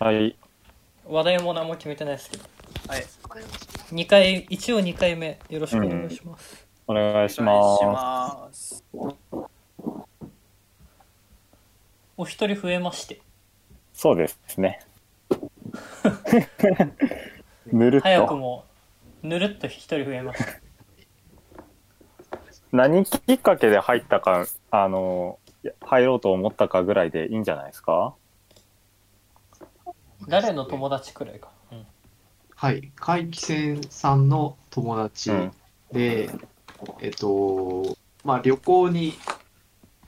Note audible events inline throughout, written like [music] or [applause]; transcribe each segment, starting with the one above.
はい。話題も何も決めてないですけどはい。2回一応2回目よろしくお願いします、お願いしお願いしまます。お一人増えましてす。そうですね。[laughs] ぬるっと。早くもぬるっと一人増えました [laughs] 何きっかけで入ったか、あの、入ろうと思ったかぐらいでいいんじゃないですか？誰の友達くらいか、うん、はい。怪奇戦さんの友達うん。で、えっと、まあ旅行に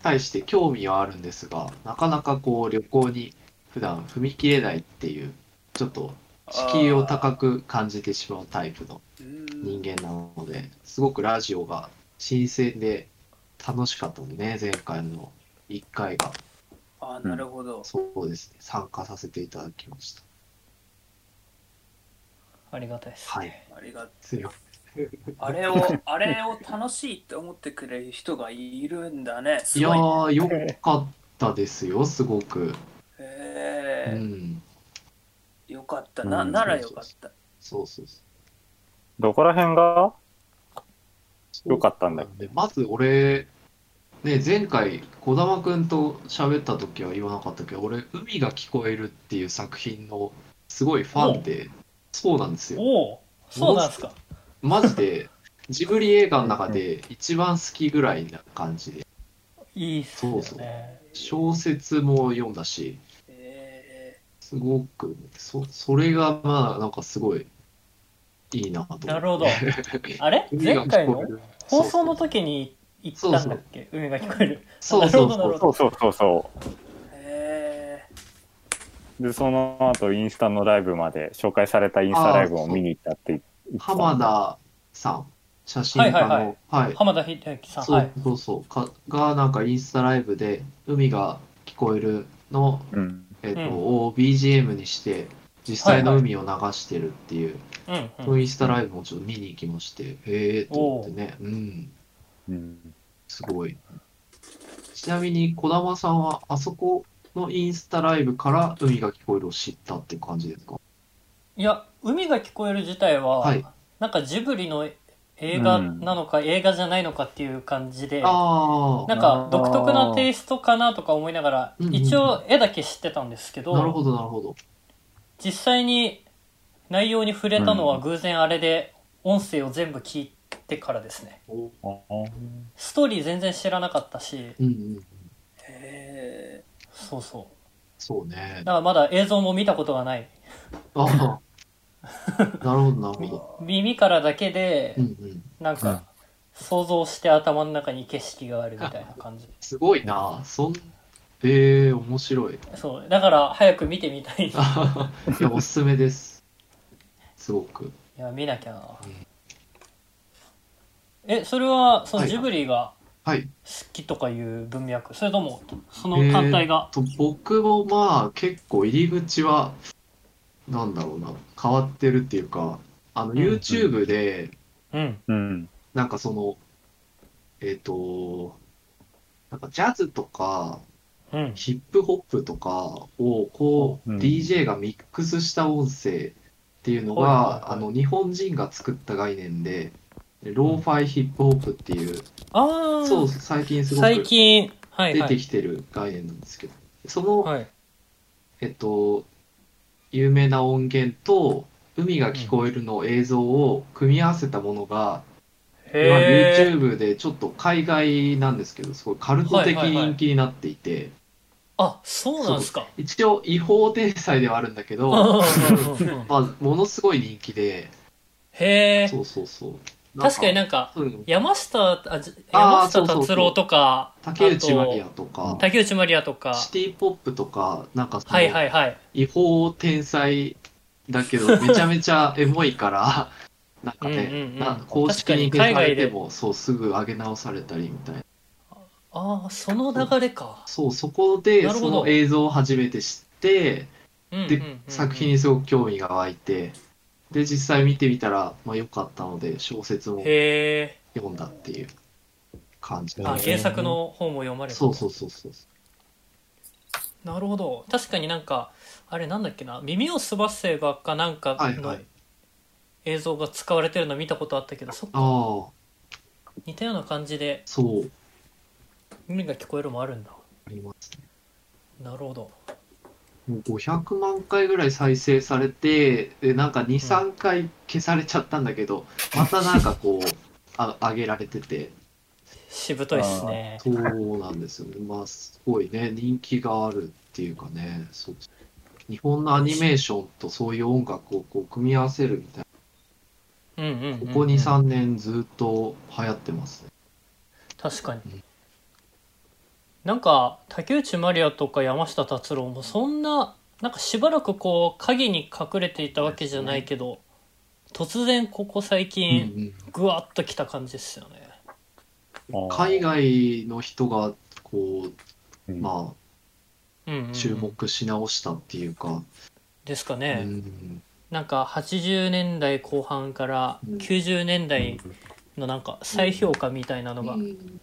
対して興味はあるんですが、なかなかこう旅行に普段踏み切れないっていう、ちょっと敷居を高く感じてしまうタイプの人間なので、すごくラジオが新鮮で楽しかったのでね、前回の1回が。あーなるほど。そうですね、参加させていただきました。ありがたいです、はい。ありがすい。あれを、あれを楽しいって思ってくれる人がいるんだね。すいや。ー、よかったですよ、すごく。うへん。え、よかった。な、うんならよかった。そうそうそう。どこら辺が？よかったんだっでまず俺、ね、前回、児玉くんと喋った時は言わなかったけど、俺、海が聞こえるっていう作品のすごいファンで、そうなんですよ。おおそうなんですか。マジで、[laughs] ジブリ映画の中で一番好きぐらいな感じで、いいっすよね。そうそう。小説も読んだし、えすごく、そ、それがまあ、なんかすごいいいなと思って。なるほど。あれ？[laughs] 前回の？放送の時に言ったんだっけ？海が聞こえる。そうそうなるほどなるほそう。そうそうそう。へう。で、その後、インスタのライブまで、紹介されたインスタライブを見に行ったって言ってた浜田さん、写真家の、はいはいはい。はい。浜田秀明さん。そうはい。そうそうかがなんかインスタライブで「海が聞こえるの」うん。えっとうん。を BGM にして実際の海を流してるっていう、うんそのインスタライブもちょっと見に行きまして、へえと思ってね。うんうん。すごい。ちなみに児玉さんはあそこのインスタライブから海が聞こえるを知ったって感じですか？いや海が聞こえる自体は、はい。なんかジブリの映画なのか、映画じゃないのかっていう感じであなんか独特なテイストかなとか思いながらうんうん一応絵だけ知ってたんですけど、あなるほどなるほど。実際に内容に触れたのは偶然あれで音声を全部聞いてからですね。おストーリー全然知らなかったし。うんうんえ。へそうそうそうね。だからまだ映像も見たことがない。ああ。なるほどなるほど。耳からだけでうんうん。なんか想像して頭の中に景色があるみたいな感じ。[laughs] すごいな。そんえー、面白い。そう。だから早く見てみたい。[laughs] いやおすすめです。すごく。や見なきゃな、うんえそれはそのはい。ジブリがはい。好きとかいう文脈？それともその単体が、と僕もまあ結構入り口はなんだろうな。変わってるっていうかあのん。YouTube でうん。うん。なんかそのえっ、となんかジャズとかうん。ヒップホップとかをこう、うん。DJ がミックスした音声っていうのが、はいはいはい。あの日本人が作った概念でローファイヒップホップっていう、ああそう最近すご最く近はいはい。出てきてる概念なんですけど、その、はい。えっと有名な音源と海が聞こえるの映像を組み合わせたものが、今へえ YouTube でちょっと海外なんですけどすごいカルト的人気になっていて、あそうなんですか。一応違法転載ではあるんだけど、まあ、ものすごい人気で、へえそうそうそう。確かになんかうん。山下あ山下達郎とか竹内まりやあとか。と、竹内まりやとか。シティポップとか、なんかはいはいはい。違法転載だけど、[laughs] めちゃめちゃエモいから、[laughs] なんかね、うんうんうん。な公式に海れても、そう、すぐ上げ直されたりみたいな。ああその流れか。そう、そこで、その映像を初めて知って、でうんうんうんうん、作品にすごく興味が湧いて、で、実際見てみたら、まあ良かったので、小説もへ読んだっていう感じ。えあ原作の本も読まれた。そうそうそうそう。なるほど。確かになんかあれなんだっけな。耳をすばせばかなんかのはいはい。映像が使われてるの見たことあったけどそっか。ああ、似たような感じでそう、耳が聞こえるもあるんだ。ありますね。なるほどもう500万回ぐらい再生されて、で、なんか2、3回消されちゃったんだけど、またなんかこう、[laughs] あ上げられてて、しぶといっすね。そうなんですよね。まあ、すごいね、人気があるっていうかね、そう。日本のアニメーションとそういう音楽をこう組み合わせるみたいな、ここ2、3年ずっと流行ってますね。確かに。うんなんか竹内まりやとか山下達郎もそんななんかしばらくこう影に隠れていたわけじゃないけど、突然ここ最うん近ぐわっときた感じですよね、うん、海外の人がこう、うん。まうんうんうんあ、注目し直したっていうか、ですかうね、ん、なんか80年代後半からうん。90年代のなんか再評価みたいなのがうん。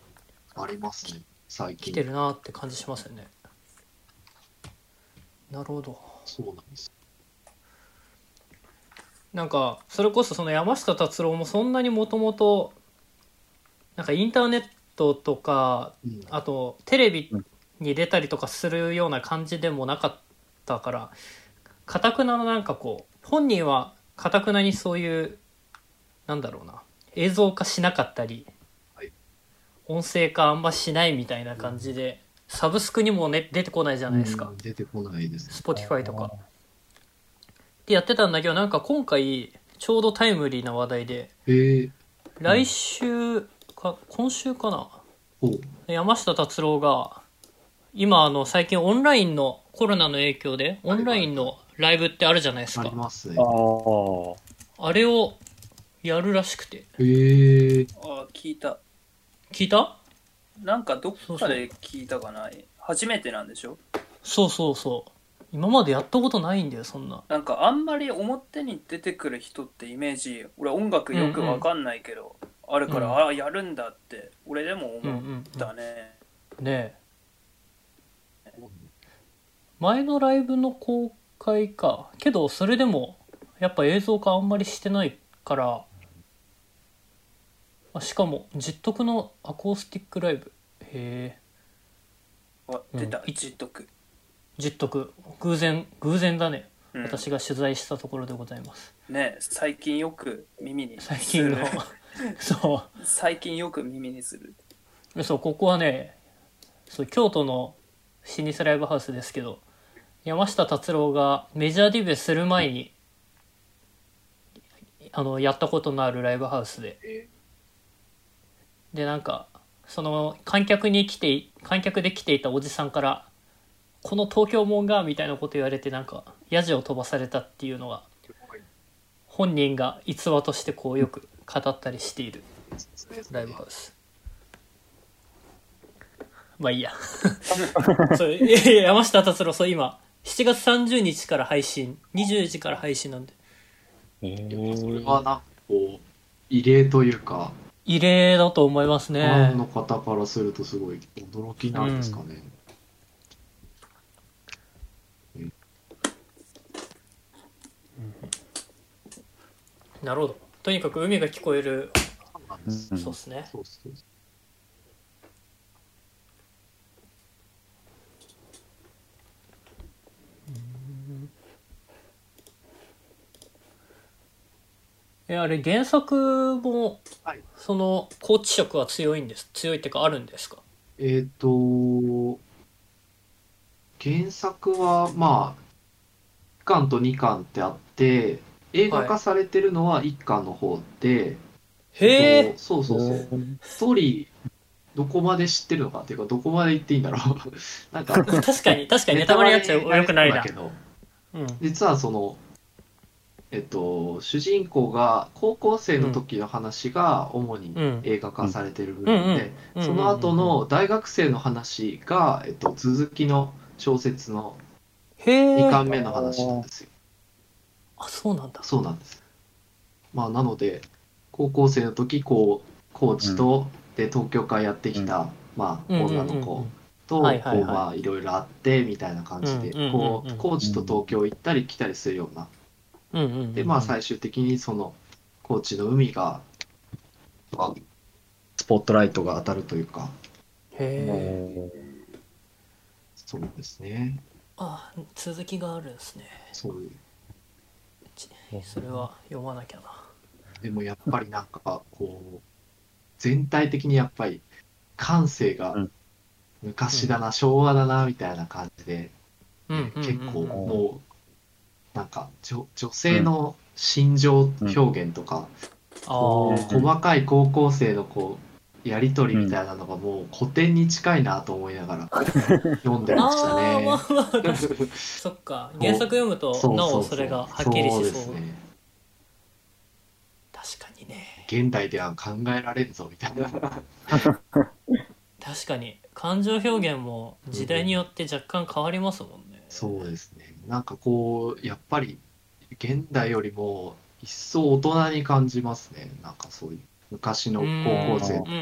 ありますね、最近。来てるなって感じしますよねなるほどそうなんです。なんかそれこそその山下達郎もそんなにもともとなんかインターネットとかうんあとテレビに出たりとかするような感じでもなかったからかたくなななんかこう本人はかたくなにそういうなんだろうな映像化しなかったり、はい音声化あんましないみたいな感じで、サブスクにも、ね、出てこないじゃないですかうん、出てこないです。Spotify とか。でやってたんだけどなんか今回ちょうどタイムリーな話題でえー、来週か今週かな。山下達郎が今あの最近オンラインのコロナの影響でオンラインのライブってあるじゃないですあかりますねあ。あ。あれをやるらしくてえー、あ聞いた。聞いた？なんかどっかで聞いたかな？初めてなんでしょ？そうそうそう。今までやったことないんだよそんな。なんかあんまり表に出てくる人ってイメージ、俺音楽よくわかんないけど、あるから、うん。ああ、やるんだって、俺でも思うんうんうん。ったね。ねえ。前のライブの公開か。けどそれでもやっぱ映像化あんまりしてないからあしかも実得のアコースティックライブ。へえ。あ出た、うん。実得。実得偶然偶然だね、うん。私が取材したところでございます。ね最近よく耳に最近の。そ最近よく耳にする。う [laughs] そうここはねそう京都の老舗ライブハウスですけど山下達郎がメジャーデビューする前にあのやったことのあるライブハウスででなんかその観客に来て観客で来ていたおじさんから「この東京もんが」みたいなこと言われてなんかヤジを飛ばされたっていうのが本人が逸話としてこうよく語ったりしているライブハウス。まあいいや。[laughs] そういやいや山下達郎そう今7月30日から配信20時から配信なんで。えそれー、はなんかこう、異例というか、異例だと思いますファねンの方からするとすごい驚きなんですかね。なるほど。とにかく海が聞こえる、そうです。うんそうそうそうえあれ原作もはい。その高知色は強いんです強いっていうかあるんですか？えっ、と、原作は、まあ、1巻と2巻ってあって、映画化されてるのは1巻の方で、へえっえとそうそうそう。ストーリー、どこまで知ってるのかっていうか、どこまで言っていいんだろう。[laughs] なんか、確かに確かにネタバレやっちゃうよくないな。だけど、うん。実はその、えっと、主人公が高校生の時の話が主にうん。映画化されてる部分で、うんその後の大学生の話が、えっと、続きの小説のへえ2巻目の話なんですよ。あそうなんだ。そうなんです。まあ、なので、高校生の時、こう、コーチと、で、東京からやってきた、まあ、うんうんうんうん。女の子と、はいはいはい。こうまあいろいろあってみたいな感じで、うんうんうんうん。こう高知と東京行ったり来たりするような。うんうんうんでまあ最終的にその高知の海が、まあ、スポットライトが当たるというか、へえそうですね。あ続きがあるんですね。そういう。それは読まなきゃな。でもやっぱりなんかこう全体的にやっぱり感性がうん。昔だな、昭和だなみたいな感じで、うんうんうんうん。結構もうなんか女女性の心情表現とか、あこうー細かい高校生のこうやり取りみたいなのがもう古典に近いなと思いながら [laughs] 読んでましたね。あまあそっか原作読むとなおそれがはっきりしそうですね。確かにね現代では考えられんぞみたいな。確かに感情表現も時代によって若干変わりますもんね、そうですね。なんかこうやっぱり現代よりも一層大人に感じますね。なんかそういう昔の高校生とかっ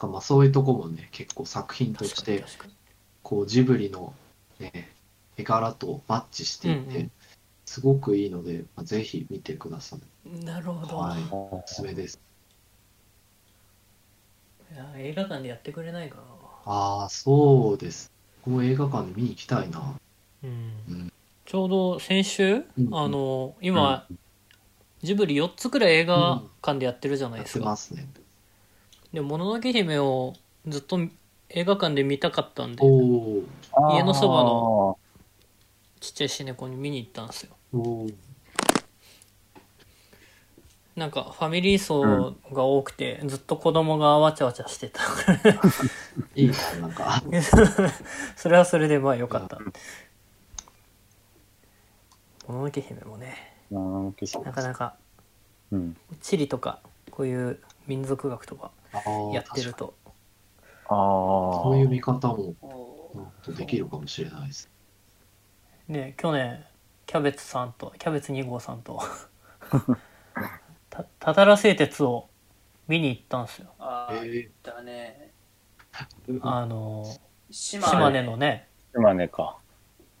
て。まあそういうとこもね結構作品としてこうジブリの、ね、絵柄とマッチしていて、うんうん、すごくいいので、まあ、ぜひ見てくださいなるほど、はい、おすすめですいや映画館でやってくれないかなああそうですこの映画館で見に行きたいな。うんうんちょうど先週、うんあの今、ジブリ4つくらい映画館でやってるじゃないやっですか、てますね。で「もののけ姫」をずっと映画館で見たかったんでおお。家のそばのちっちゃいシネコンに見に行ったんですよおお。なんかファミリー層が多くて、ずっと子供がわちゃわちゃしてた。[laughs] いいな、なんか。[laughs] それはそれでまあ良かった。もののけ姫もね。うんなかなかうん。地理とかこういう民族学とかやってると。ああそういう見方もできるかもしれないです。ね去年キャベツさんとキャベツ2号さんと [laughs] たたたら製鉄を見に行ったんですよ。あー、えだね。あの島島根のね。島根か。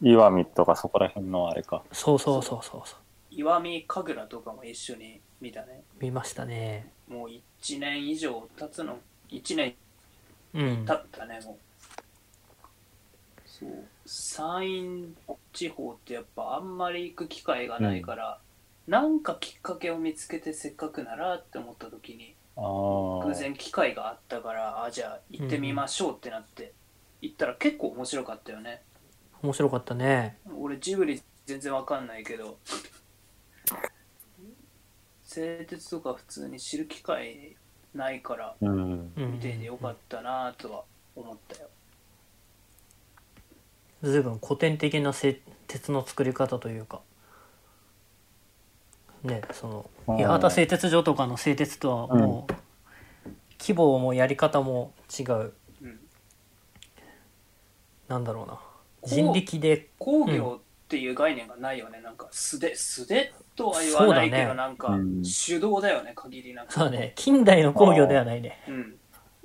岩見とかそこら辺のあれか。そうそうそうそうそう。岩見神楽とかも一緒に見たね。見ましたね。もう1年以上経つの、1年うん。経ったね、もう。そう。山陰地方ってやっぱあんまり行く機会がないから、なんかきっかけを見つけてせっかくならって思った時に、偶然機会があったから、あ、じゃあ行ってみましょうってなって、行ったら結構面白かったよね。面白かったね。俺ジブリ全然わかんないけど製鉄とか普通に知る機会ないからうん。うん見ていてよかったなとは思ったよ。随分古典的な製鉄の作り方というかねそのうん。八幡製鉄所とかの製鉄とはもう、規模もやり方も違う。うん。なんだろうな。人力で。工業っていう概念がないよね、なんか素手素手とは言わないけど、そうだね。なんかうん。手動だよね限りなく。そうね。近代の工業ではないね。うん。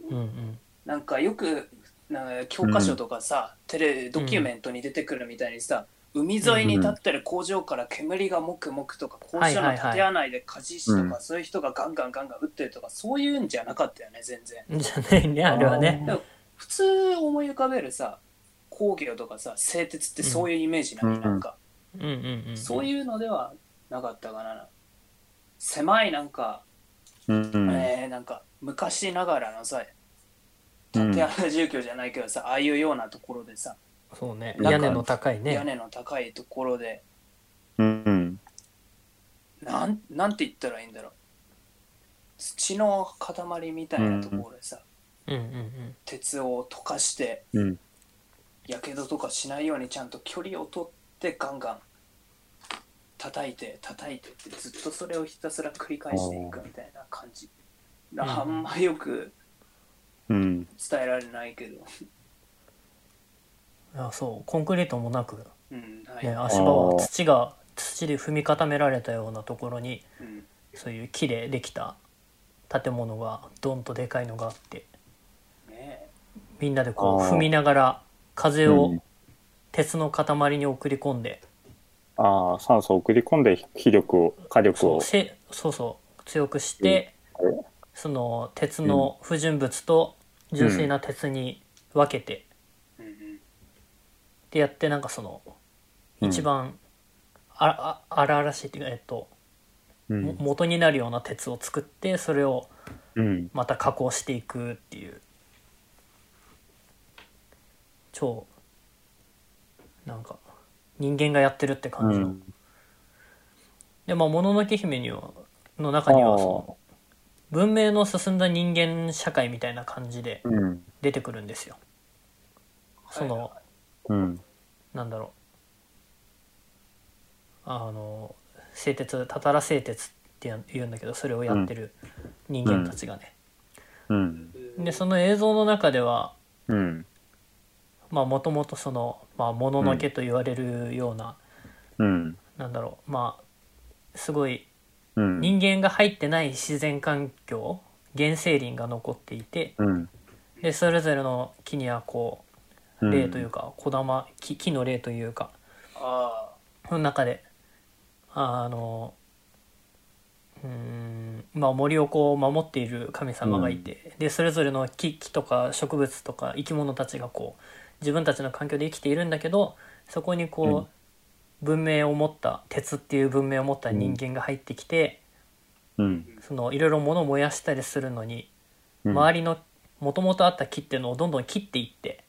うんうん。なんかよくなんか教科書とかさ、テレドキュメントに出てくるみたいにさ、海沿いに立ってる工場から煙がもくもくとか、工場の建屋内で火事師とか、うんそういう人がガンガンガンガン撃ってるとかそういうんじゃなかったよね全然。じゃないねあれはね。普通思い浮かべるさ工業とかさ製鉄ってそういうイメージなの、うんなんか、うんうんうんそういうのではなかったかな。狭いなんか、うんえーなんか昔ながらのさうん。建屋住居じゃないけどさ、ああいうようなところでさそうね。屋根の高い屋ね根の高いところで。うん。なんなんて言ったらいいんだろう。土の塊みたいなところでさ、うんうんうん。鉄を溶かしてうん。やけどとかしないようにちゃんと距離を取ってガンガン叩いて叩いてってずっとそれをひたすら繰り返していくみたいな感じ。ん。あんまよくうん。伝えられないけどあそうコンクリートもなく、うんはい、ね、足場は土が土で踏み固められたようなところにうん。そういう木でできた建物がドンとでかいのがあってね。みんなでこう踏みながら風をうん。鉄の塊に送り込んで、ああ、酸素を送り込んで気力を、火力を。そう。せそうそう強くして、うん。その鉄の不純物と純粋な鉄に分けて、うんうんでやってなんかそのうん。一番ああ荒々しいっていうかえっと、うん。も元になるような鉄を作ってそれをうん。また加工していくっていう。超なんか人間がやってるって感じの、でまあ「もののけ姫」にはの中にはその文明の進んだ人間社会みたいな感じでうん。出てくるんですよ。その、はいはうん。なんだろうあの製鉄たたら製鉄って言うんだけどそれをやってる人間たちがね、うん。でその映像の中ではうん。まあもともとそのまあもののけと言われるような、うん。なんだろうまあすごいうん。人間が入ってない自然環境原生林が残っていてうん。でそれぞれの木にはこう。うん。霊というか小玉木木の霊というかの中であのうーんまあ森をこう守っている神様がいて、でそれぞれの木木とか植物とか生き物たちがこう自分たちの環境で生きているんだけどそこにこう、うん。文明を持った鉄っていう文明を持った人間が入ってきて、うん。そのいろいろ物を燃やしたりするのに、うん。周りのもともとあった木っていうのをどんどん切っていって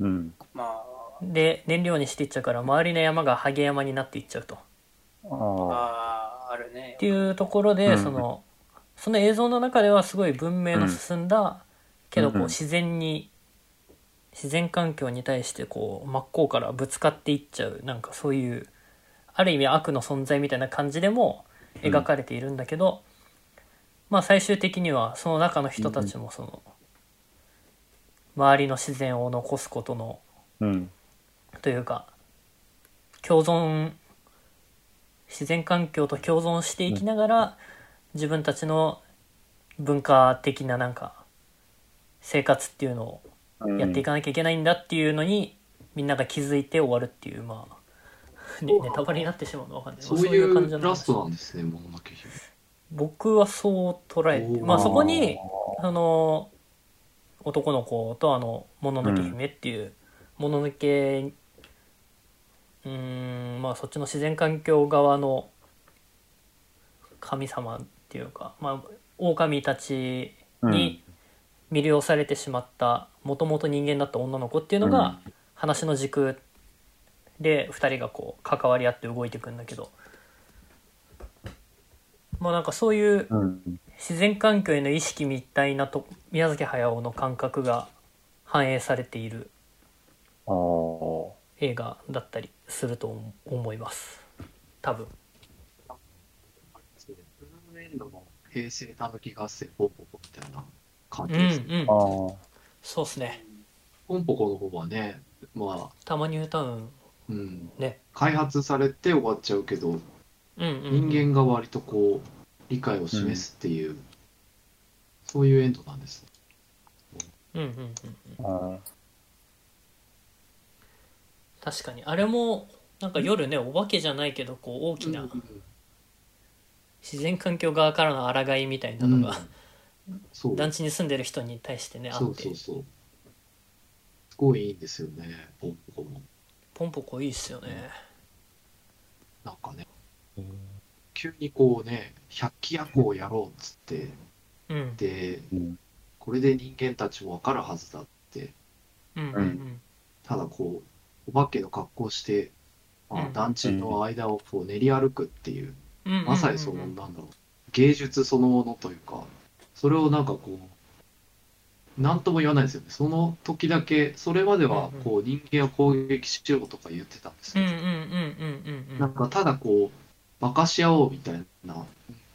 うん。あまあで燃料にしていっちゃうから周りの山がハゲ山になっていっちゃうと。ああ。るねっていうところで、うんそのその映像の中ではすごい文明の進んだ、けどこううん自然に自然環境に対してこう真っ向からぶつかっていっちゃうなんかそういうある意味悪の存在みたいな感じでも描かれているんだけど、まあ最終的にはその中の人たちもその、周りの自然を残すことのうん。というか共存自然環境と共存していきながら、自分たちの文化的ななんか生活っていうのをうん。やっていかなきゃいけないんだっていうのに、みんなが気づいて終わるっていうまあ、ね、ネタバレになってしまうのわかんない。そういまあ感じの話うラストなんですね、もののけ姫。僕はそう捉えてまあそこにあの男の子とあの「もののけ姫」っていうもののけうーんまあそっちの自然環境側の神様っていうかまあ狼たちに魅了されてしまったもともと人間だった女の子っていうのが話の軸で2人がこう関わり合って動いていくんだけどまあなんかそういう。自然環境への意識みたいなと宮崎駿の感覚が反映されている。映画だったりすると思います。多分。平成たぬき合戦ポンポコみたいな感うんじです、ね。うんああ。そうっすね。ポンポコの方はね、まあ、たまに歌うん。うん、ね。開発されて終わっちゃうけど、うんうん。人間が割とこう理解を示すっていう、そういうエンドなんです。ね。うんうんうん。あ確かにあれもなんか夜ねお化けじゃないけどこう大きな自然環境側からの抗いみたいなのが、そう。団地に住んでる人に対してねあそって。うそうそう。すごいいいんですよね、ポンポコも。ポンポコいいっすよね。なんかね、急にこうね、百鬼夜行をやろうっつって、うん。で、うん。これで人間たちもわかるはずだって、うんうんうん。ただこう、お化けの格好して、まあうん。団地の間をこう練り歩くっていう、うん。まさにその、なんだろう、芸術そのものというか、それをなんかこう、なんとも言わないですよね。その時だけ、それまではこう人間を攻撃しようとか言ってたんですよ。うんうんうんうんうんうん。なんかただこう、化かし合おうみたいな、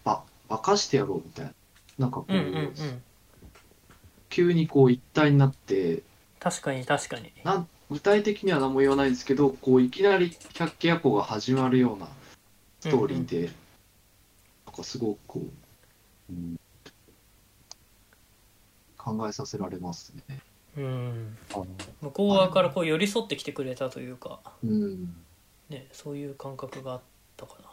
ば、化かしてやろうみたいな。なんかこう、うんうんうん急にこう一体になって、確かに確かになん具体的には何も言わないんですけど、こういきなり百鬼夜行が始まるようなストーリーで、なんかすごくこう、うん考えさせられますね。うん向こう側からこう寄り添ってきてくれたというか、うん。ね、そういう感覚があったかな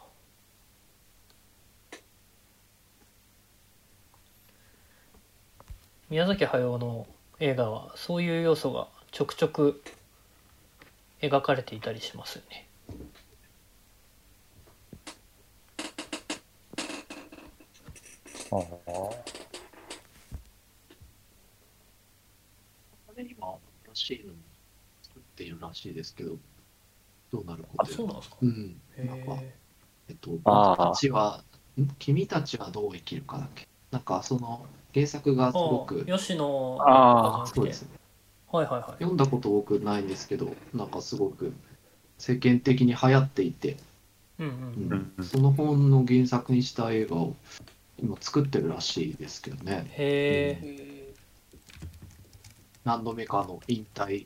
宮崎駿の映画はそういう要素がちょくちょく描かれていたりしますよね。ああ今、らしいの作っているらしいですけど、どうなることあそうなんですか？うん。へなんか、ええっと、僕たちは、ん？君たちはどう生きるかだっけ？なんか、その、原作がすごく、吉野あーじゃなくて。そうですね。はいはいはい。読んだこと僕ないんですけど、なんかすごく世間的に流行っていて、うんううん。んうん。その本の原作にした映画を今作ってるらしいですけどね。へえへ何度目かの引退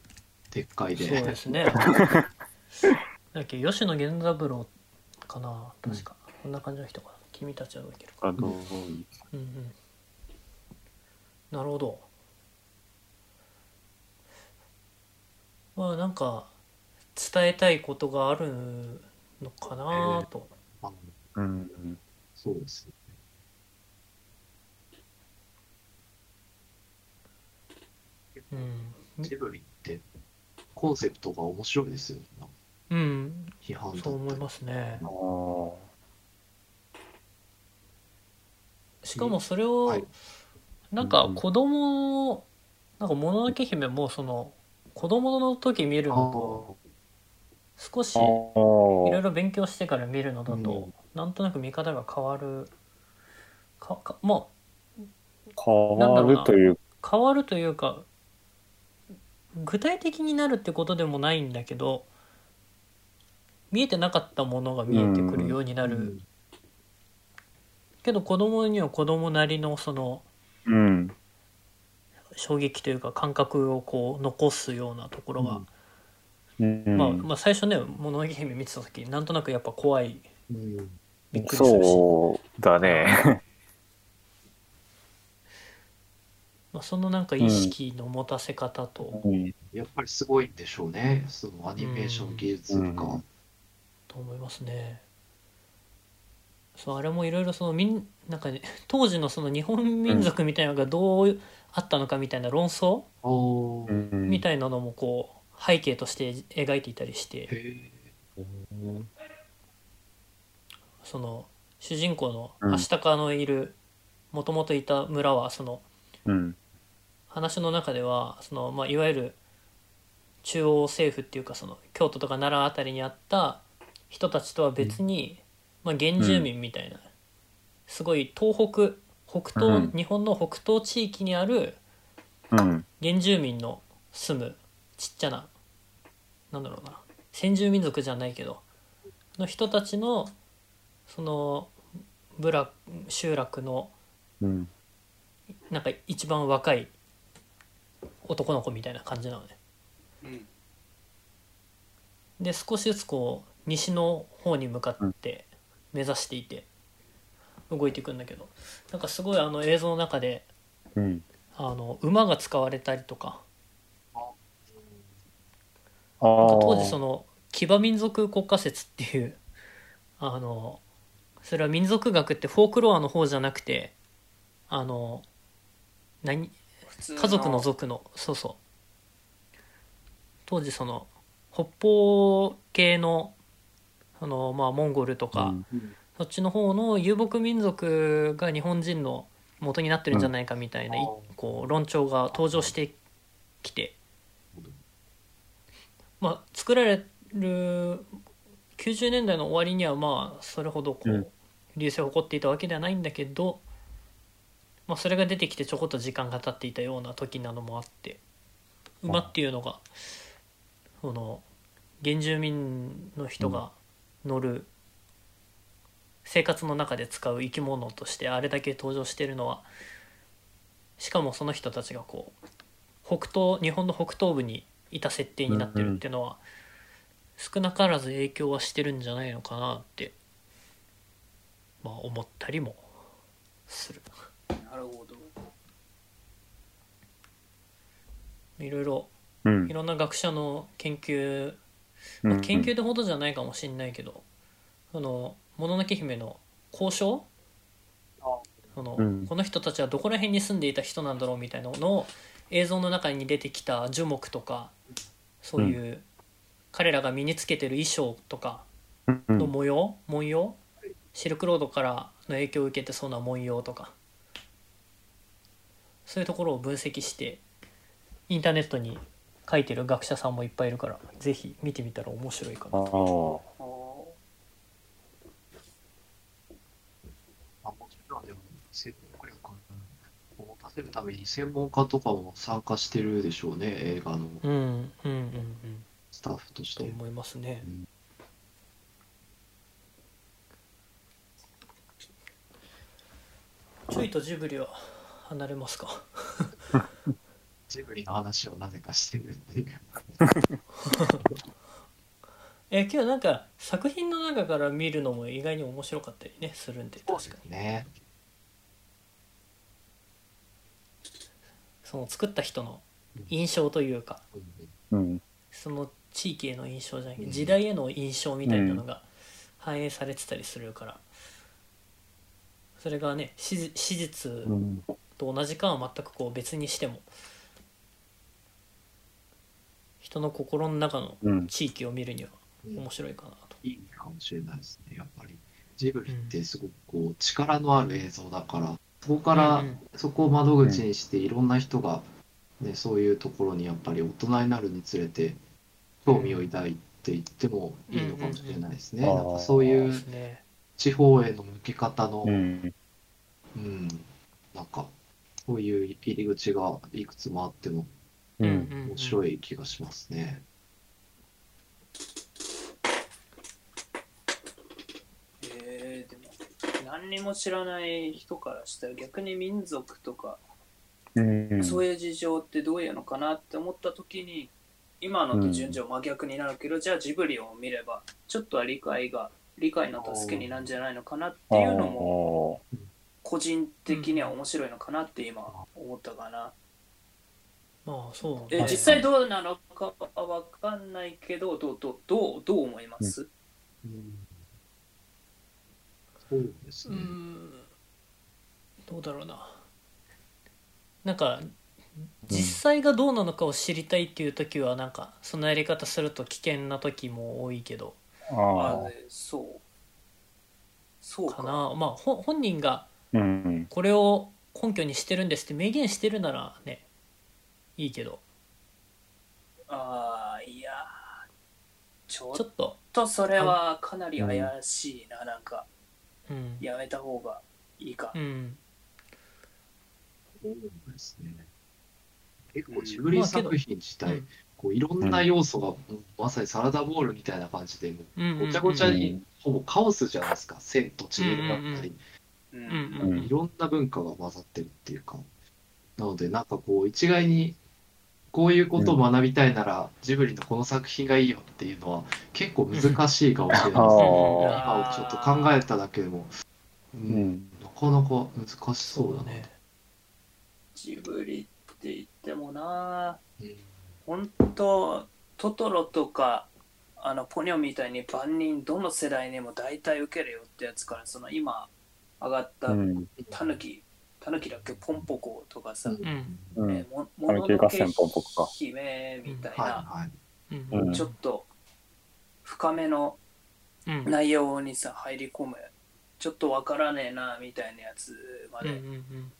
撤回で。そうですね。[laughs] だっけ吉野源三郎かな確か、こんな感じの人かな君たちはどう生きるか。あどういうんうんなるほど。まあなんか伝えたいことがあるのかなと、あのうん。そうですね。うん。ジブリってコンセプトが面白いですよね。うん。批判そう思いますね。しかもそれを、はいなんか子供なんかもののけ姫もその子供の時見るのと少しいあろいろ勉強してから見るのだと、うん。なんとなく見方が変わる。かかま変わるという。あ変わるというか具体的になるってことでもないんだけど見えてなかったものが見えてくるようになる、うん。けど子供には子供なりのそのうん。衝撃というか感覚をこう残すようなところが、うん。まあ、まあ最初ね「もののけ姫」見てた時なんとなくやっぱ怖い。うん。びっくりするし、そうだね。[laughs] まあ、そのなんか意識の持たせ方と、うん。やっぱりすごいんでしょうね。そのアニメーション技術とか。うん。と思いますね。そうあれもいろいろそのみんなんか、ね、[laughs] 当時のその日本民族みたいなのがどうあったのかみたいな論争みたいなのもこう背景として描いていたりして。その主人公のうん。アシタカのいるもともといた村はそのうん。話の中ではその、まあ、いわゆる中央政府っていうかその京都とか奈良あたりにあった人たちとは別に、まあ、原住民みたいな、すごい東北北東、うん。日本の北東地域にあるうん。原住民の住むちっちゃななんだろうな。先住民族じゃないけどの人たちのその部落集落のうん。なんか一番若い男の子みたいな感じなのね。うん。で少しずつこう西の方に向かって目指していて動いていくんだけど。なんかすごいあの映像の中でうん。あの馬が使われたりとか。あなんかあ当時その騎馬民族国家説っていうあのそれは民族学ってフォークロアの方じゃなくてあの何家族の族のそうそう。当時その北方系のあの、まあ、モンゴルとか、うん。そっちの方の遊牧民族が日本人の元になってるんじゃないかみたいな、こう論調が登場してきて、まあ、作られる90年代の終わりにはまあそれほどこうん。う流星を誇っていたわけではないんだけど、まあ、それが出てきてちょこっと時間が経っていたような時なのもあって馬っていうのがその原住民の人が乗る生活の中で使う生き物としてあれだけ登場してるのはしかもその人たちがこう北東日本の北東部にいた設定になってるっていうのは少なからず影響はしてるんじゃないのかなってまあ思ったりもする。なるほどいろいろうんいろんな学者の研究、うんまあ、研究ってほどじゃないかもしれないけど「そのもののけ姫」の交渉？その、うん。この人たちはどこら辺に住んでいた人なんだろうみたいなのを映像の中に出てきた樹木とかそういう、彼らが身につけてる衣装とかうん。の模様、文様？シルクロードからの影響を受けてそうな文様とか。そういうところを分析してインターネットに書いてる学者さんもいっぱいいるからぜひ見てみたら面白いかあなー。あー。あもちろんでも、説得力を持たせるために専門家とかも参加してるでしょうね、映画の。うんうんうんうん。スタッフとして。と思いますね。うん。ちょいとジブリは離れますか？[laughs] ジブリの話をなぜかしてるっていう。[laughs] え今日なんか作品の中から見るのも意外に面白かったりねするんで確かに。ね。その作った人の印象というかうん。その地域への印象じゃなくてうん。時代への印象みたいなのが反映されてたりするからそれがね史実と同じかは全くこう別にしても人の心の中のうん。地域を見るにはうん面白いかなと。いいかもしれないですね、やっぱり。ジブリってすごくこう力のある映像だから、そこから、うんうん。そこを窓口にしていろんな人が、ね、そういうところにやっぱり大人になるにつれて興味を抱いていってもいいのかもしれないですね。うん。うんなんかそういうですね。地方への向け方の、ううん、んなんか、そういう入り口がいくつもあってもううんん面白い気がしますね。えー、でも何にも知らない人からしたら逆に民族とかうんそういう事情ってどういうのかなって思った時に今のと順序真逆になるけど、じゃあジブリを見ればちょっとは理解が理解の助けになるんじゃないのかなっていうのも個人的には面白いのかなって今思ったかな。まあそうえね実際どうなのかはわかんないけどどうどうどうどう思います、うん。そうですうね。ん。どうだろうな。なんか実際がどうなのかを知りたいっていう時はなんかそのやり方すると危険な時も多いけど。ああそう。そうか。かな。まあほ本人がうん。これを根拠にしてるんですって明言してるならねいいけど。ああいやちょっちょっと。とそれはかなり怪しいな、なんか。うん、やめた方がいいか。う、ん、そうですね。結構ジブリ作品自体、うん。こういろんな要素が、まさにサラダボールみたいな感じで、もうんうごちゃごちゃに、ほぼカオスじゃないですか。千と千尋だったり、うんうん。いろんな文化が混ざってるっていうか。なので、なんかこう、一概に、こういうことを学びたいなら、ジブリのこの作品がいいよっていうのは、結構難しいかもしれないですね。あ今ちょっと考えただけでも、うーうん。なかなか難しそうだね。ジブリって言ってもな。うん。本当トトロとかあのポニョみたいに万人どの世代にも大体受けるよってやつからその今上がったうん。タヌキタヌキだっけポンポコとかさ、うん。うん。えーもタヌキ合戦ポンポコか。姫みたいはいな、はい。うん。うん。ちょっと深めのうん内容にさ入り込むちょっとわからねえなみたいなやつまうんうでんうん。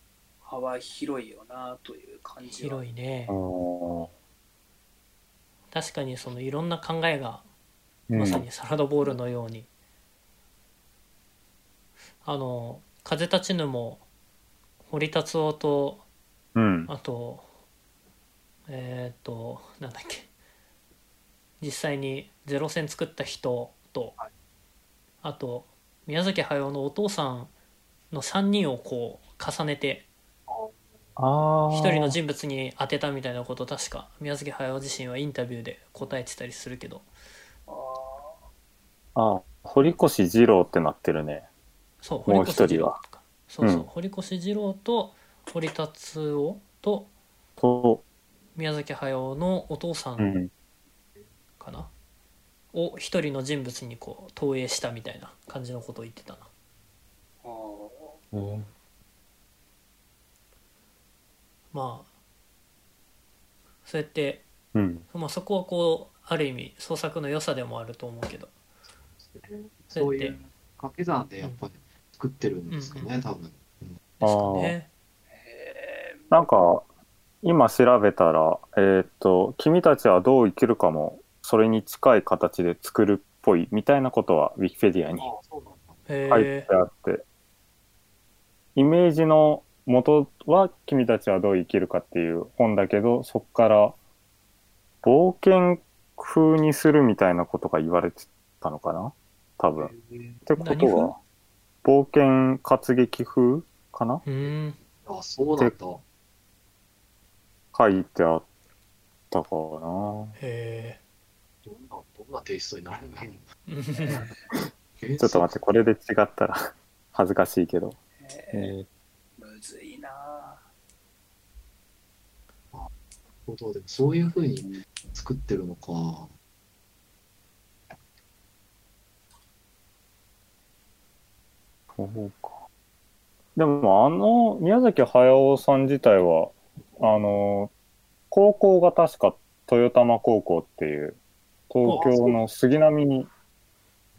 幅広いよなという感じは。広いね。確かにそのいろんな考えがうん。まさにサラダボールのように、あの風立ちぬも堀達夫とうん。あとえっ、となんだっけ。実際にゼロ戦作った人と、はい。あと宮崎駿のお父さんの3人をこう重ねて一人の人物に当てたみたいなことを確か宮崎駿自身はインタビューで答えてたりするけど。ああー堀越二郎ってなってるね。そうもう一人はそうそう、うん。堀越二郎と堀達夫とと。宮崎駿のお父さうんん。かな、を一人の人物にこう投影したみたいな感じのことを言ってたな。あー。うん。まあそうやって、うん。まあ、そこはこうある意味創作の良さでもあると思うけど。そういう掛け算でやっぱり作ってるんですかね、うん多分。ですかあね。えなんか、今調べたら、えーっと、君たちはどう生きるかも、それに近い形で作るっぽいみたいなことは、ウィキペディアに書いてえあって、イメージの元は君たちはどう生きるかっていう本だけど、そこから冒険風にするみたいなことが言われてたのかな？多分。ってこと何は、冒険活劇風かな？うんあ、そうなんだ。書いてあったかな。へどんな、どんなテイストになるんだろう。え [laughs] ちょっと待って、これで違ったら [laughs] 恥ずかしいけど。ーえむずいななるほど、でもそういう風に作ってるのか。そうか。でも、あの、宮崎駿さん自体は、あの、高校が確か豊玉高校っていう、東京の杉並に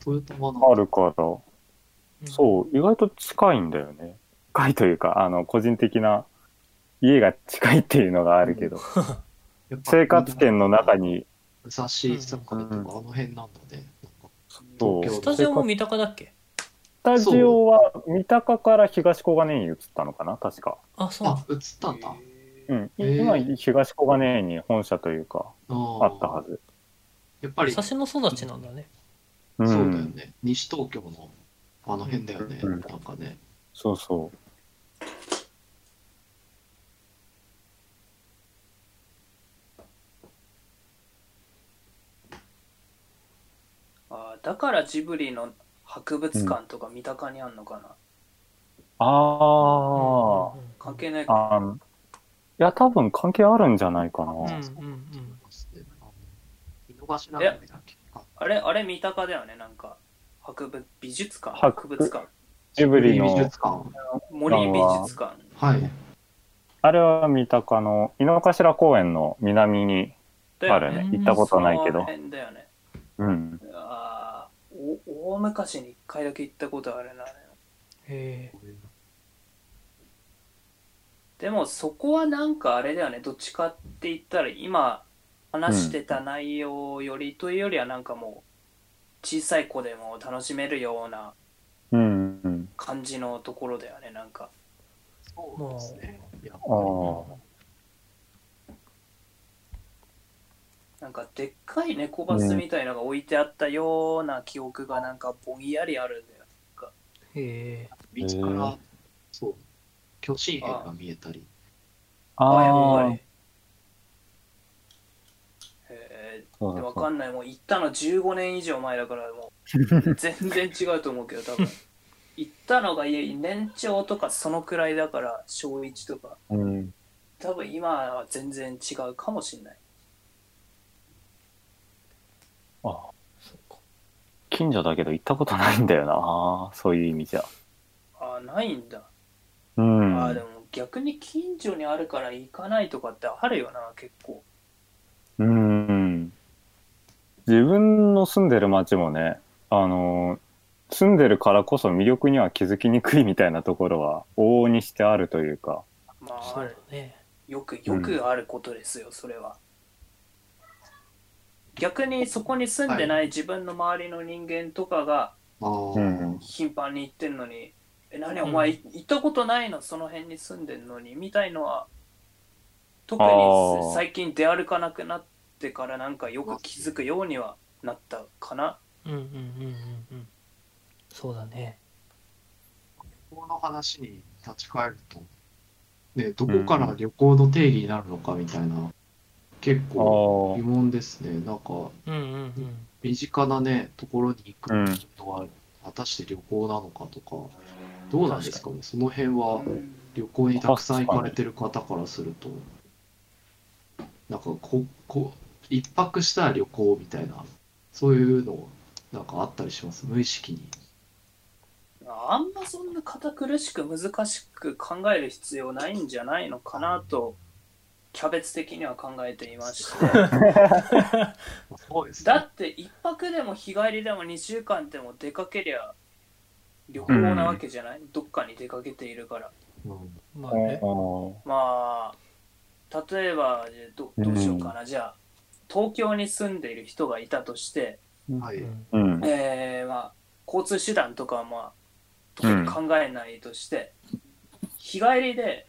あるから、そう、意外と近いんだよね。近いというか、あの、個人的な家が近いっていうのがあるけど、[laughs] 生活圏の中に、武蔵境とかあの辺なんだね。そう。東京スタジオも三鷹だっけ？スタジオは三鷹から東小金井に移ったのかな？確か。あそうなんあ、映ったんだ。うん。今、東小金井に本社というか、ああったはず。やっぱり、差しの育ちなんだねうんそうだよね。西東京のあの辺だよね。うんなんかね。そうそう。あーだからジブリの博物館とか三鷹にあんのかな、ああ、関係ないか。あのいや、多分関係あるんじゃないかな。うんうんうん。井の頭だっけああれあれ三鷹だよね？なんか博物美術館？博博物館。ジブリの。美術、館。森美術館。はい。あれは三鷹の井の頭公園の南にだよね。あるね。行ったことないけど。その。辺だよね。うん。大昔に一回だけ行ったことあるなへえ。でもそこはなんかあれだよねどっちかって言ったら今話してた内容よりというよりはなんかもう小さい子でも楽しめるような。感じのところだよねなんか。そうですね。なんかでっかい猫バスみたいのが置いてあったような記憶がなんかぼんやりあるんだよ。へえ。道から、そう、巨神兵が見えたり。あやっぱありえあ。ー、わかんない。もう行ったの15年以上前だからもう [laughs] 全然違うと思うけど多分。行ったのがいや年長とかそのくらいだから小1とか。うん。多分今は全然違うかもしれないあ近所だけど行ったことないんだよな。[laughs] そういう意味じゃ。あーないんだ、うん。あーでも逆に近所にあるから行かないとかってあるよな結構うん。自分の住んでる町もね、あの、住んでるからこそ魅力には気づきにくいみたいなところは往々にしてあるというか。まあそうだねよくよくあることですよ、それは逆にそこに住んでない自分の周りの人間とかが頻繁に行ってんのに「え何？うん。お前行ったことないの？その辺に住んでんのに」みたいのは特に最近出歩かなくなってからなんかよく気づくようにはなったかな。うんうんうんうんうん。そうだね。この話に立ち返ると、ね、どこから旅行の定義になるのかみたいな、結あ構あ疑問ですね。なんか、うんうんうん。身近なね、ところに行くうんのは、果たして旅行なのかとか、どうなんですかね、その辺は旅行にたくさん行かれてる方からすると、なんかここ一泊した旅行みたいなそういうのなんかあったりします？無意識に。あんまそんな堅苦しく難しく考える必要ないんじゃないのかなとキャベツ的には考えていまして。そうですだって一泊でも日帰りでも2週間でも出かけりゃ旅行なわけじゃない、どっかに出かけているから。うん。まあね。まあ例えばどどうしようかな、じゃあ東京に住んでいる人がいたとして、はい、うん。うん。えーまあ、交通手段とかはまあ考えないとして、日帰りで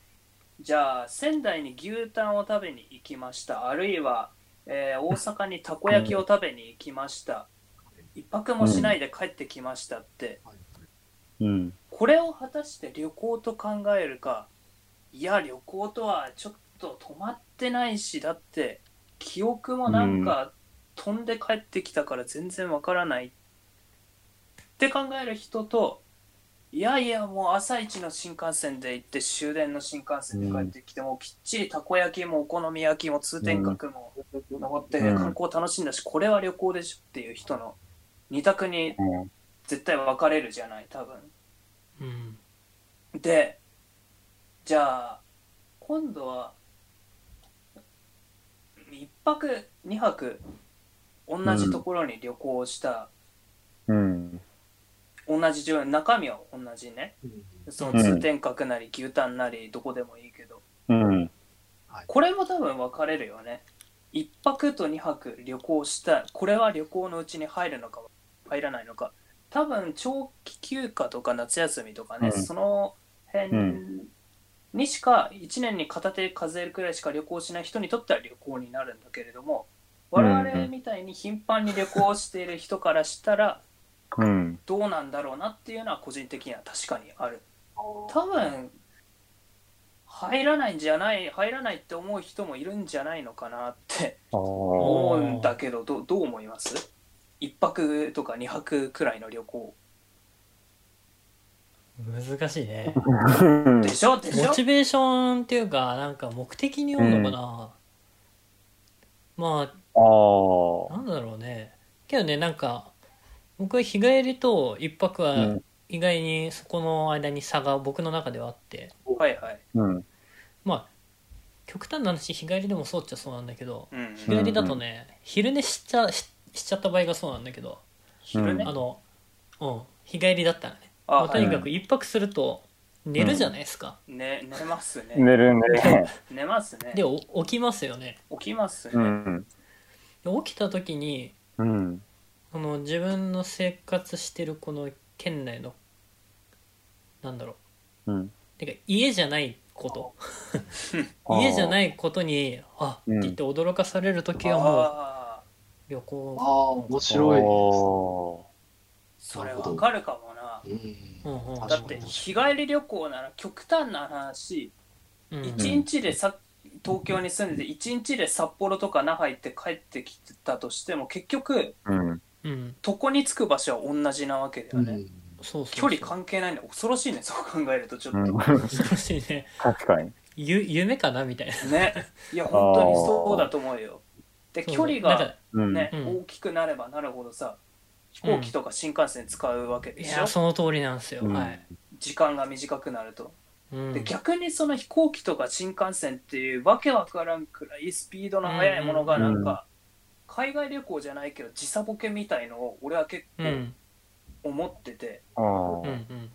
じゃあ仙台に牛タンを食べに行きました。あるいは、えー大阪にたこ焼きを食べに行きました、一泊もしないで帰ってきましたって、うん。これを果たして旅行と考えるか。いや旅行とはちょっと止まってないしだって記憶もなんか飛んで帰ってきたから全然わからない。って考える人といやいやもう朝一の新幹線で行って終電の新幹線で帰ってきて、もうきっちりたこ焼きもお好み焼きも通天閣も登ってうん観光楽しんだし、これは旅行でしょっていう人の二択にうん絶対分かれるじゃない多分。うんでじゃあ今度は1泊2泊同じところに旅行した、うん。同じ状中身は同じね。その通天閣なり牛タンなりどこでもいいけど、うん。これも多分分かれるよね。1泊と2泊旅行したこれは旅行のうちに入るのか入らないのか。多分長期休暇とか夏休みとかね、うん。その辺うんにしか1年に片手数えるくらいしか旅行しない人にとっては旅行になるんだけれども我々みたいに頻繁に旅行している人からしたらうん。どうなんだろうなっていうのは個人的には確かにある。多分入らないんじゃない入らないって思う人もいるんじゃないのかなって。思うんだけどどどう思います？一泊とか二泊くらいの旅行。難しいね。[laughs] でしょ？でしょ？モチベーションっていうかなんか目的によるのかな、まああ。あなんだろうね。けどねなんか僕は日帰りと一泊はうん。意外にそこの間に差が僕の中ではあって。はいはい、うん。まあ極端な話日帰りでもそうっちゃそうなんだけどうん、日帰りだとね、昼寝しちゃししちゃった場合がそうなんだけど昼寝、うんあのうん日帰りだったらね。あはいまあとにかく一泊すると寝るじゃないですか、ね寝ますね。寝るね。[laughs] 寝ますね。でお起きますよね。起きますね、うん。で起きた時にうん。この自分の生活してるこの県内のなんだろう。ん。うてか家じゃないこと。家じゃないことにあってうん言って驚かされる時はもう旅行。ああ面白いおそれわかるかもな。うんうん。うんだって日帰り旅行なら極端な話うん一日でさ東京に住んでて一日で札幌とか那覇行って帰ってきたとしても結局ーうん。うん。床に着く場所は同じなわけだよね、そうそうそう。距離関係ないんだ。恐ろしいねそう考えるとちょっと、うん。恐ろしいね。[laughs] 確かに。ゆ夢かなみたいな。ね。いや本当にそうだと思うよ。で距離がなんかうん。ね、うん。大きくなればなるほどさ飛行機とか新幹線使うわけいでしょ、やその通りなんですよ、うん。はい、時間が短くなると。うん、で逆にその飛行機とか新幹線っていうわけわからんくらいスピードの速いものがなんか海外旅行じゃないけど時差ボケみたいのを俺は結構うん。思ってて、ああ。うん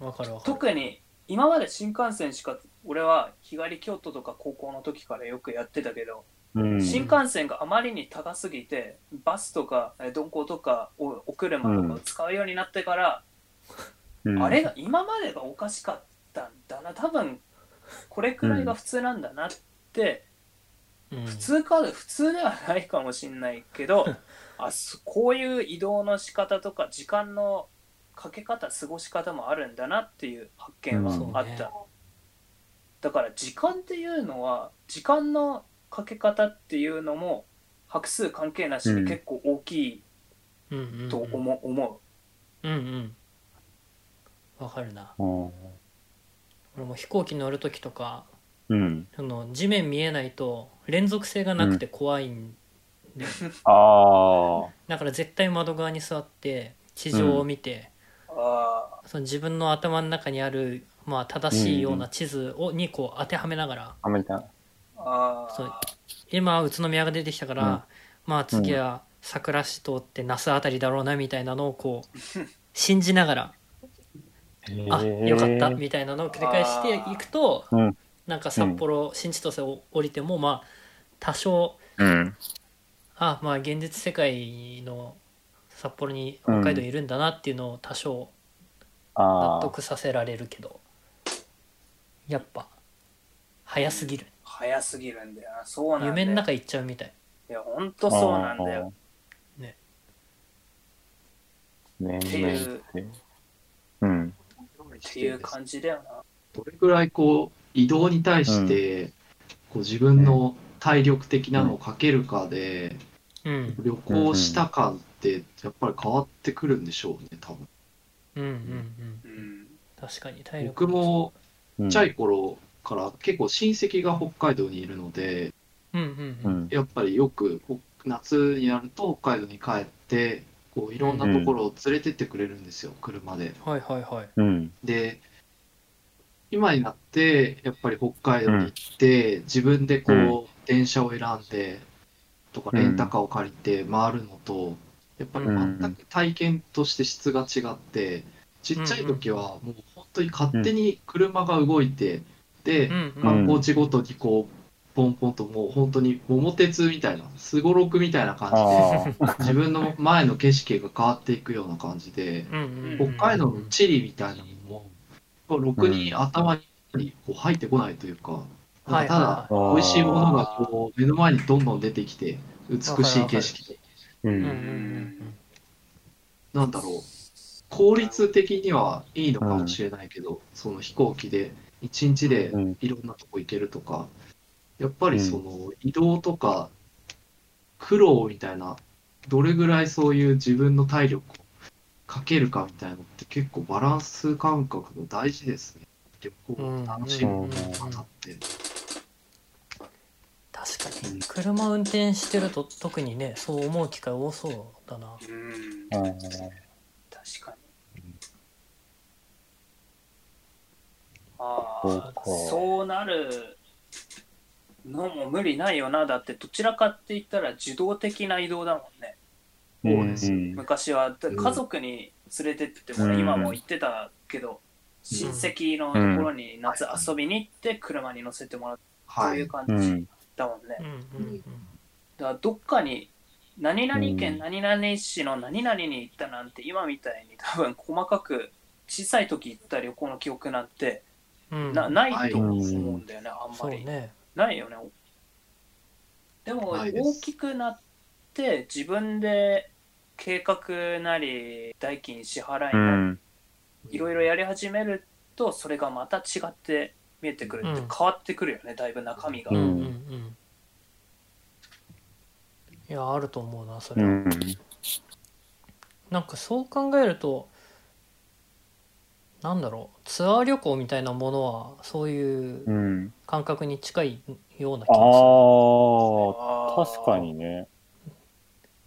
うんわかるわかる。特に今まで新幹線しか俺は日帰り京都とか高校の時からよくやってたけど、うん。新幹線があまりに高すぎてバスとかえ鈍行とかおお車とかを使うようになってから、うん。あれが今までがおかしかったんだな。多分これくらいが普通なんだなって、うん。普通か普通ではないかもしんないけど [laughs] あそこういう移動の仕方とか時間のかけ方過ごし方もあるんだなっていう発見はあった、うんねだから時間っていうのは時間のかけ方っていうのも拍数関係なしに結構大きいうんうんうん。と思う,、んうん。わかるな。うん。俺も飛行機乗る時とかうん。その地面見えないと連続性がなくて怖いんで、ああ。だから絶対窓側に座って地上を見て、あその自分の頭の中にある、まあ、正しいような地図をにこう当てはめながらあ、みた。いな。ああそう今宇都宮が出てきたから、うん。まあ次は桜市通って那須あたりだろうなみたいなのをこう [laughs] 信じながらあよかったみたいなのを繰り返していくと、うんなんか札幌新千歳を降りてもまあ多少うん。あまあ現実世界の札幌に北海道にいるんだなっていうのを多少納。得させられるけどやっぱ早すぎる早すぎるんだよなそうなんだよ夢の中行っちゃうみたいいやほんとそうなんだよ。ね。年っていう。うん。っていう感じだよなどれぐらいこう移動に対して、こう自分の体力的なのをかけるかで、うん。旅行した感ってやっぱり変わってくるんでしょうね多分。うんうんうん。うん。確かに体力僕もうん。ちっちゃい頃から結構親戚が北海道にいるのでうんうんううん。ん。やっぱりよくほ夏になると北海道に帰ってこういろんなところを連れてってくれるんですよ、車で。はいはいはい。うん。で今になってやっぱり北海道に行って、自分でこう、うん。電車を選んでとかレンタカーを借りて回るのと、やっぱり全く体験として質が違ってちっちゃい時はもう本当に勝手に車が動いて、で、うんうん。観光地ごとにこうポンポンともう本当に桃鉄みたいなすごろくみたいな感じで。自分の前の景色が変わっていくような感じで。うんうんうん北海道の地理みたいなのも、ろくに頭にこう入ってこないというか、なんかただ美味しいものがこう目の前にどんどん出てきて、美しい景色で、う。うんうんんなんだろう、効率的にはいいのかもしれないけど、その飛行機で一日でうん。いろんなとこ行けるとか、やっぱりその移動とか苦労みたいな、どれぐらいそういう自分の体力をかけるかみたいなのって結構バランス感覚が大事ですね。旅行を楽しむ方って。確かに。車運転してると特にねそう思う機会多そうだな。うん。うん確かに。ああそうか。そうなるのも無理ないよな。だってどちらかって言ったら受動的な移動だもんねそうです。ん昔は。家族に連れてってもらうん。今も行ってたけど、親戚のところに夏遊びに行って車に乗せてもらうとはい。いう感じうん。だもんね、うん。だからどっかに何々うん。県何々市の何々に行ったなんて今みたいに多分細かく小さい時行った旅行の記憶なんてうん。なないと思うんだよね、あんまり、ね。ないよね。でも大きくなって自分で計画なり代金支払いうなりん。いろいろやり始めるとそれがまた違って見えてくるってうん変わってくるよねだいぶ中身が、ううんんうんうんいやあると思うなそれは、うん。なんかそう考えるとなんだろうツアー旅行みたいなものはそういううん。感覚に近いような気あがするあ、あー確かにね。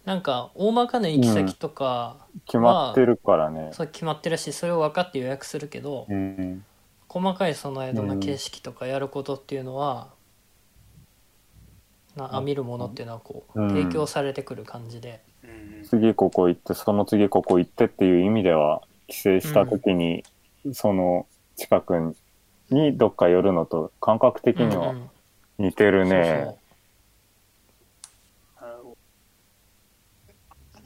なんか大まかな行き先とか、決まってるからね。そう決まってるしそれを分かって予約するけど、うん。細かいその間の景色とかやることっていうのは、なあ見るものっていうのはこう、うん。提供されてくる感じで、うん。次ここ行って、その次ここ行ってっていう意味では、帰省した時に、その近くにどっか寄るのと感覚的にはうんうん。似てるそうね。なるほ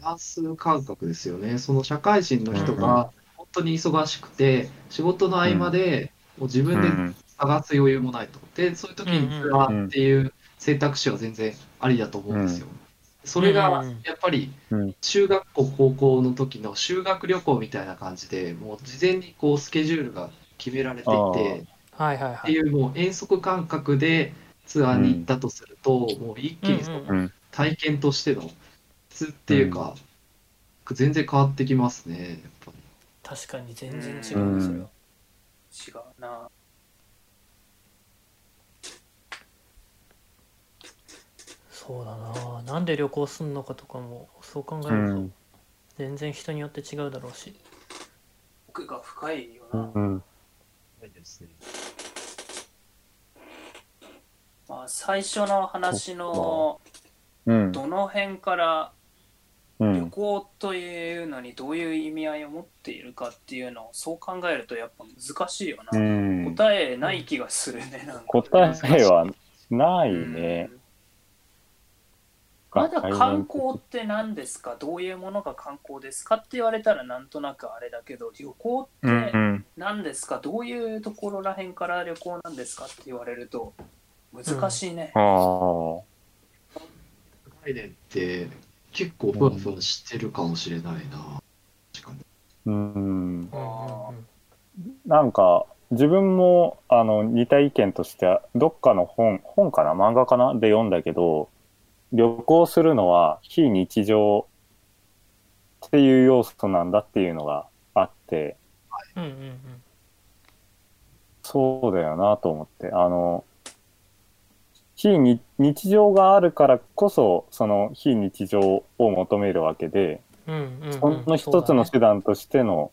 バランス感覚ですよね。その社会人の人うんが本当に忙しくて、仕事の合間でもう自分でうん。探す余裕もないと。で、そういう時にツアーっていう選択肢は全然ありだと思うんですよ。それがうんやっぱりうん。中学校、高校の時の修学旅行みたいな感じで、もう事前にこうスケジュールが決められていあて、はいはいはいっていうもう遠足感覚でツアーに行ったとすると、もう一気にその。体験としての質っていうか、全然変わってきますね。確かに全然違うそれは、ど違うなそうだななんで旅行すんのかとかもそう考えうるとん。全然人によって違うだろうし奥が深いような、ん。ないですね。まあ、最初の話のうん。どの辺からうん。旅行というのにどういう意味合いを持っているかっていうのをそう考えるとやっぱ難しいよな、うん。答えない気がするねなんか答えはないね。まだ観光って何ですか？どういうものが観光ですかって言われたらなんとなくあれだけど旅行っうんうてん。何ですか？どういうところらへんから旅行なんですかって言われると難しいね、ああ。概念って結構ふわふわしてるかもしれないな。確かに。うん。なんか、自分も、あの、似た意見としては、どっかの本、本かな？漫画かな？で読んだけど、旅行するのは非日常っていう要素なんだっていうのがあって、うんうんうんそうだよなと思って。あの、非日日常があるからこそ、その非日常を求めるわけで、うんうんうん。その一つの手段としての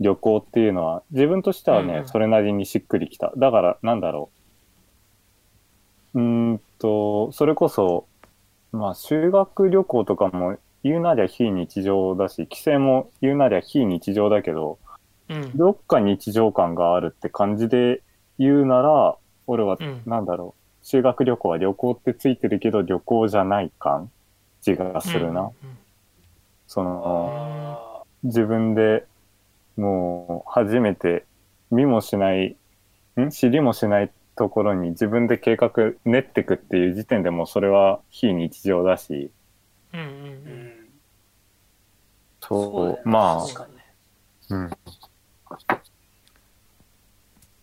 旅行っていうのは、自分としてはね、うんうん。それなりにしっくりきた。だから、なんだろう。うーんと、それこそ、まあ、修学旅行とかも言うなりゃ非日常だし、帰省も言うなりゃ非日常だけど、うん。どっか日常感があるって感じで言うなら、俺はうん、なんだろう、修学旅行は旅行ってついてるけど旅行じゃない感？じがするな。うん。その、あ自分でもう初めて見もしない、ん？知りもしないところに自分で計画練ってくっていう時点でもうそれは非日常だし、うんうんうん。んそう、ね。ま確かにね。あ、うん、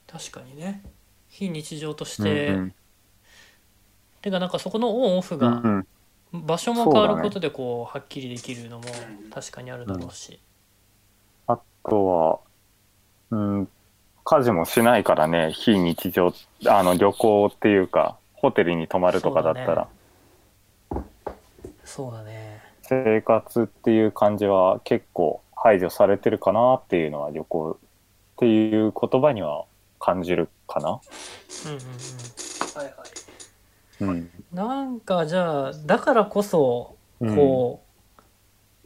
確かにね。非日常としうんて、うんてかなんかそこのオンオフがうん。場所も変わることでこうはっきりできるのもうん確かにあるだろうし、あとは、うん、家事もしないからね、非日常、あの旅行っていうか、ホテルに泊まるとかだったら、そうだね。生活っていう感じは結構排除されてるかなっていうのは旅行っていう言葉には感じるかな。うんうん。はいはいうん。うんなんかじゃあだからこそうんこ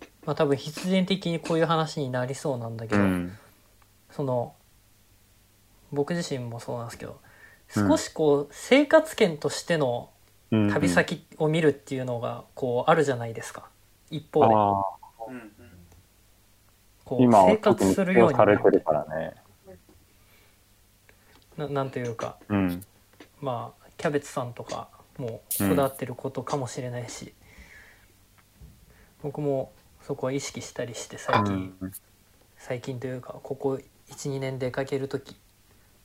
う、まあ多分必然的にこういう話になりそうなんだけど、うん。その僕自身もそうなんですけどうん少しこう生活圏としてのうん旅先を見るっていうのがこうあるじゃないですか一方でこう生活するように用されてるからね。ななんというかうん。まあキャベツさんとかもこだわってることかもしれないし、僕もそこは意識したりして最近、最近というかここ12年出かける時。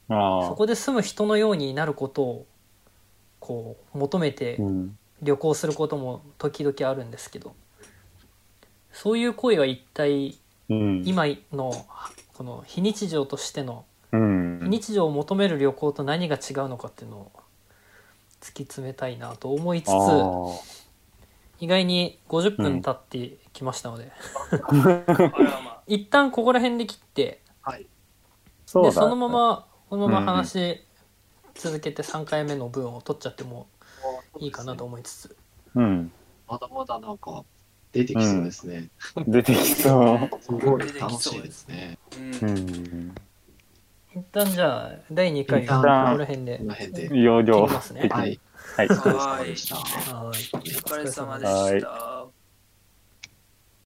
そこで住む人のようになることをこう求めてうん。旅行することも時々あるんですけどそういう行為は一体うん。今のこの非日常としてのうん。非日常を求める旅行と何が違うのかっていうのを突き詰めたいなと思いつつ。意外に50分経ってきましたので、あれはまあ一旦ここら辺で切ってはい。そでそのままこのまま話続けて3回目の分を取っちゃってもいいかなと思いつつ、うん。まだまだなんか出てきそうですね。出てきそう。すごい楽しいですね。うんうん。一旦じゃあ第2回こ旦こら辺でこの辺で。容量切りますね的にはい。はい。お疲れ様でした。はいお疲れ様ではいした